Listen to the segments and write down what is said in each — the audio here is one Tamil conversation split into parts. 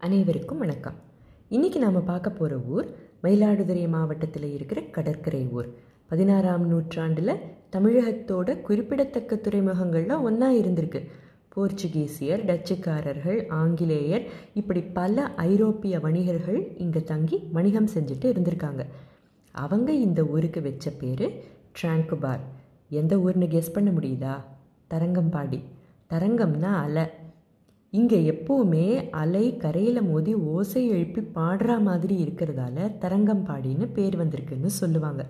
அனைவருக்கும் வணக்கம். இன்னைக்கு நாம் பார்க்க போகிற ஊர் மயிலாடுதுறை மாவட்டத்தில் இருக்கிற கடற்கரை ஊர். பதினாறாம் நூற்றாண்டில் தமிழகத்தோட குறிப்பிடத்தக்க துறைமுகங்கள்லாம் ஒன்றா இருந்திருக்கு. போர்ச்சுகீசியர் டச்சுக்காரர்கள் ஆங்கிலேயர் இப்படி பல ஐரோப்பிய வணிகர்கள் இங்கே தங்கி வணிகம் செஞ்சுட்டு இருந்திருக்காங்க. அவங்க இந்த ஊருக்கு வச்ச பேர் ட்ராங்குபார் எந்த ஊர்னு கெஸ் பண்ண முடியுதா? தரங்கம்பாடி. தரங்கம்னா அலை. இங்கே எப்போவுமே அலை கரையில் மோதி ஓசை எழுப்பி பாடுற மாதிரி இருக்கிறதால தரங்கம்பாடின்னு பேர் வந்திருக்குன்னு சொல்லுவாங்க.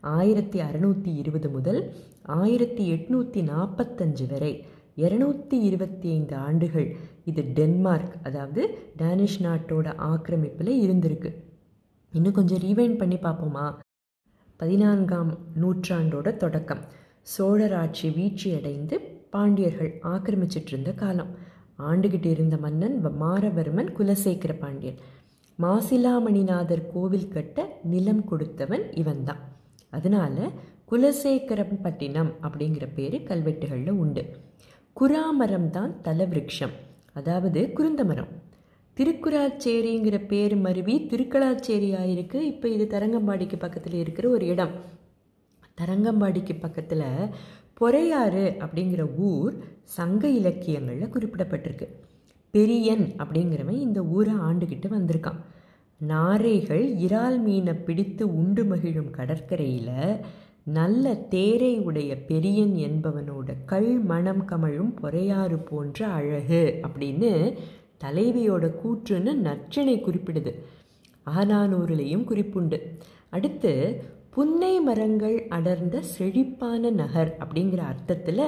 ஆயிரத்தி அறநூற்றி இருபது முதல் ஆயிரத்தி எட்நூற்றி நாற்பத்தஞ்சு வரை இரநூத்தி இருபத்தி ஐந்து ஆண்டுகள் இது டென்மார்க் அதாவது டேனிஷ் நாட்டோட ஆக்கிரமிப்பில் இருந்திருக்கு. இன்னும் கொஞ்சம் ரீவைண்ட் பண்ணி பார்ப்போமா? பதினான்காம் நூற்றாண்டோட தொடக்கம். சோழர் ஆட்சி வீழ்ச்சியடைந்து பாண்டியர்கள் ஆக்கிரமிச்சிட்டு இருந்த காலம். ஆண்டுகிட்டு இருந்த மன்னன் மாரவர்மன் குலசேகர பாண்டியன். மாசிலாமணிநாதர் கோவில் கட்ட நிலம் கொடுத்தவன் இவன்தான். அதனால குலசேகரப்பட்டினம் அப்படிங்கிற பேர் கல்வெட்டுகளில் உண்டு. குராமரம் தான் தலவிருக்ஷம் அதாவது குருந்தமரம். திருக்குறாச்சேரிங்கிற பேர் மருவி திருக்கலாச்சேரி ஆயிருக்கு இப்போ இது தரங்கம்பாடிக்கு பக்கத்தில் இருக்கிற ஒரு இடம். தரங்கம்பாடிக்கு பக்கத்தில் பொறையாறு அப்படிங்கிற ஊர் சங்க இலக்கியங்களில் குறிப்பிடப்பட்டிருக்கு. பெரியன் அப்படிங்கிறவன் இந்த ஊரை ஆண்டுகிட்டு வந்திருக்கான். நாரைகள் இறால் மீனை பிடித்து உண்டு மகிழும் கடற்கரையில் நல்ல தேரை உடைய பெரியன் என்பவனோட கல் மணம் கமழும் பொறையாறு போன்ற அழகு அப்படின்னு தலைவியோட கூற்றுன்னு நச்சினை குறிப்பிடுது. ஆனானூரிலையும் குறிப்புண்டு. அடுத்து புன்னை மரங்கள் அடர்ந்த செழிப்பான நகர் அப்படிங்கிற அர்த்தத்தில்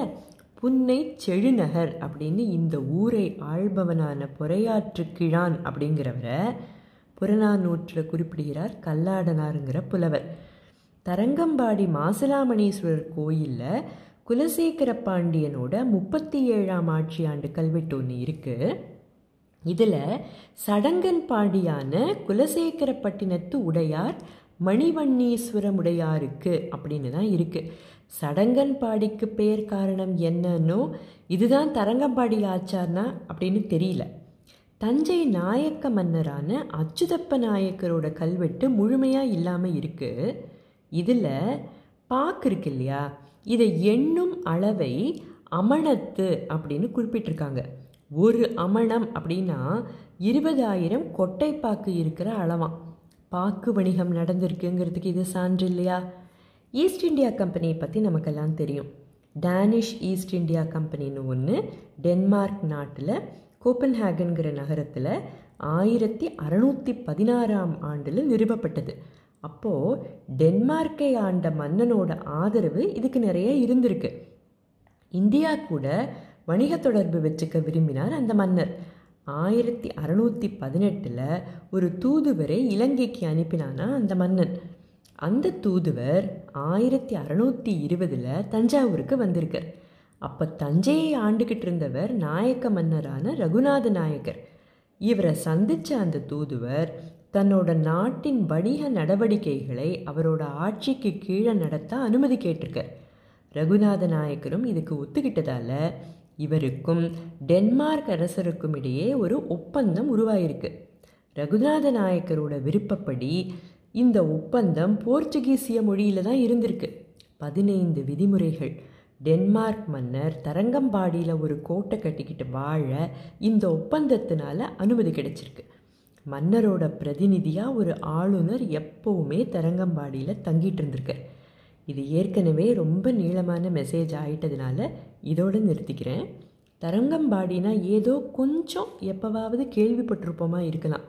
புன்னை செழுநகர் அப்படின்னு இந்த ஊரை ஆள்பவனான பொறையாற்று கிழான் அப்படிங்கிறவரை புறநானூற்றில் குறிப்பிடுகிறார் கல்லாடனாருங்கிற புலவர். தரங்கம்பாடி மாசிலாமணீஸ்வரர் கோயிலில் குலசேகர பாண்டியனோட முப்பத்தி ஏழாம் ஆட்சி ஆண்டு கல்வெட்டு ஒன்று இருக்குது இதில் சடங்கன்பாடியான குலசேகரப்பட்டினத்து உடையார் மணிவண்ணீஸ்வரமுடையாருக்கு அப்படின்னு தான் இருக்குது சடங்கன்பாடிக்கு பெயர் காரணம் என்னன்னோ இதுதான் தரங்கம்பாடி ஆச்சார்னா அப்படின்னு தெரியல. தஞ்சை நாயக்க மன்னரான அச்சுதப்ப நாயக்கரோட கல்வெட்டு முழுமையாக இல்லாமல் இருக்குது இதில் பாக்கு இருக்கு இல்லையா? இதை எண்ணும் அளவை அமணத்து அப்படின்னு குறிப்பிட்டிருக்காங்க. ஒரு அமணம் அப்படின்னா இருபதாயிரம் கொட்டைப்பாக்கு இருக்கிற அளவான் பாக்கு வணிகம் நடந்திருக்குங்கிறதுக்கு இது சான்று இல்லையா? ஈஸ்ட் இந்தியா கம்பெனியை பற்றி நமக்கெல்லாம் தெரியும். டேனிஷ் ஈஸ்ட் இந்தியா கம்பெனின்னு ஒன்று டென்மார்க் நாட்டில் கோப்பன்ஹேகன்கிற நகரத்தில் ஆயிரத்தி அறநூற்றி பதினாறாம் ஆண்டில் நிறுவப்பட்டது. அப்போது டென்மார்க்கை ஆண்ட மன்னனோட ஆதரவு இதுக்கு நிறைய இருந்திருக்கு. இந்தியா கூட வணிக தொடர்பு வச்சுக்க விரும்பினார் அந்த மன்னர். ஆயிரத்தி அறநூற்றி பதினெட்டில் ஒரு தூதுவரை இலங்கைக்கு அனுப்பினானா அந்த மன்னன். அந்த தூதுவர் ஆயிரத்தி அறநூற்றி இருபதில் தஞ்சாவூருக்கு வந்திருக்கார். அப்போ தஞ்சையை ஆண்டுகிட்டு இருந்தவர் நாயக்க மன்னரான ரகுநாத நாயக்கர். இவரை சந்தித்த அந்த தூதுவர் தன்னோட நாட்டின் வணிக நடவடிக்கைகளை அவரோட ஆட்சிக்கு கீழே நடத்த அனுமதி கேட்டிருக்கார். ரகுநாத நாயக்கரும் இதுக்கு ஒத்துக்கிட்டதால இவருக்கும் டென்மார்க் அரசருக்கும் இடையே ஒரு ஒப்பந்தம் உருவாயிருக்கு. ரகுநாத நாயக்கரோட விருப்பப்படி இந்த ஒப்பந்தம் போர்ச்சுகீசிய மொழியில் தான் இருந்திருக்கு. பதினைந்து விதிமுறைகள். டென்மார்க் மன்னர் தரங்கம்பாடியில் ஒரு கோட்டை கட்டிக்கிட்டு வாழ இந்த ஒப்பந்தத்தினால அனுமதி கிடைச்சிருக்கு. மன்னரோட பிரதிநிதியாக ஒரு ஆளுநர் எப்போவுமே தரங்கம்பாடியில் தங்கிட்டு இருந்திருக்கார். இது ஏற்கனவே ரொம்ப நீளமான மெசேஜ் ஆயிட்டதுனால இதோடு நிறுத்திக்கிறேன். தரங்கம்பாடினா ஏதோ கொஞ்சம் எப்போவாவது கேள்விப்பட்டிருப்போமா இருக்கலாம்.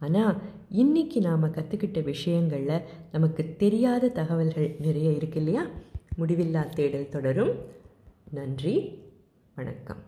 ஆனால் இன்றைக்கி நாம் கற்றுக்கிட்ட விஷயங்களில் நமக்கு தெரியாத தகவல்கள் நிறைய இருக்கு இல்லையா? முடிவில்லா தேடல் தொடரும். நன்றி வணக்கம்.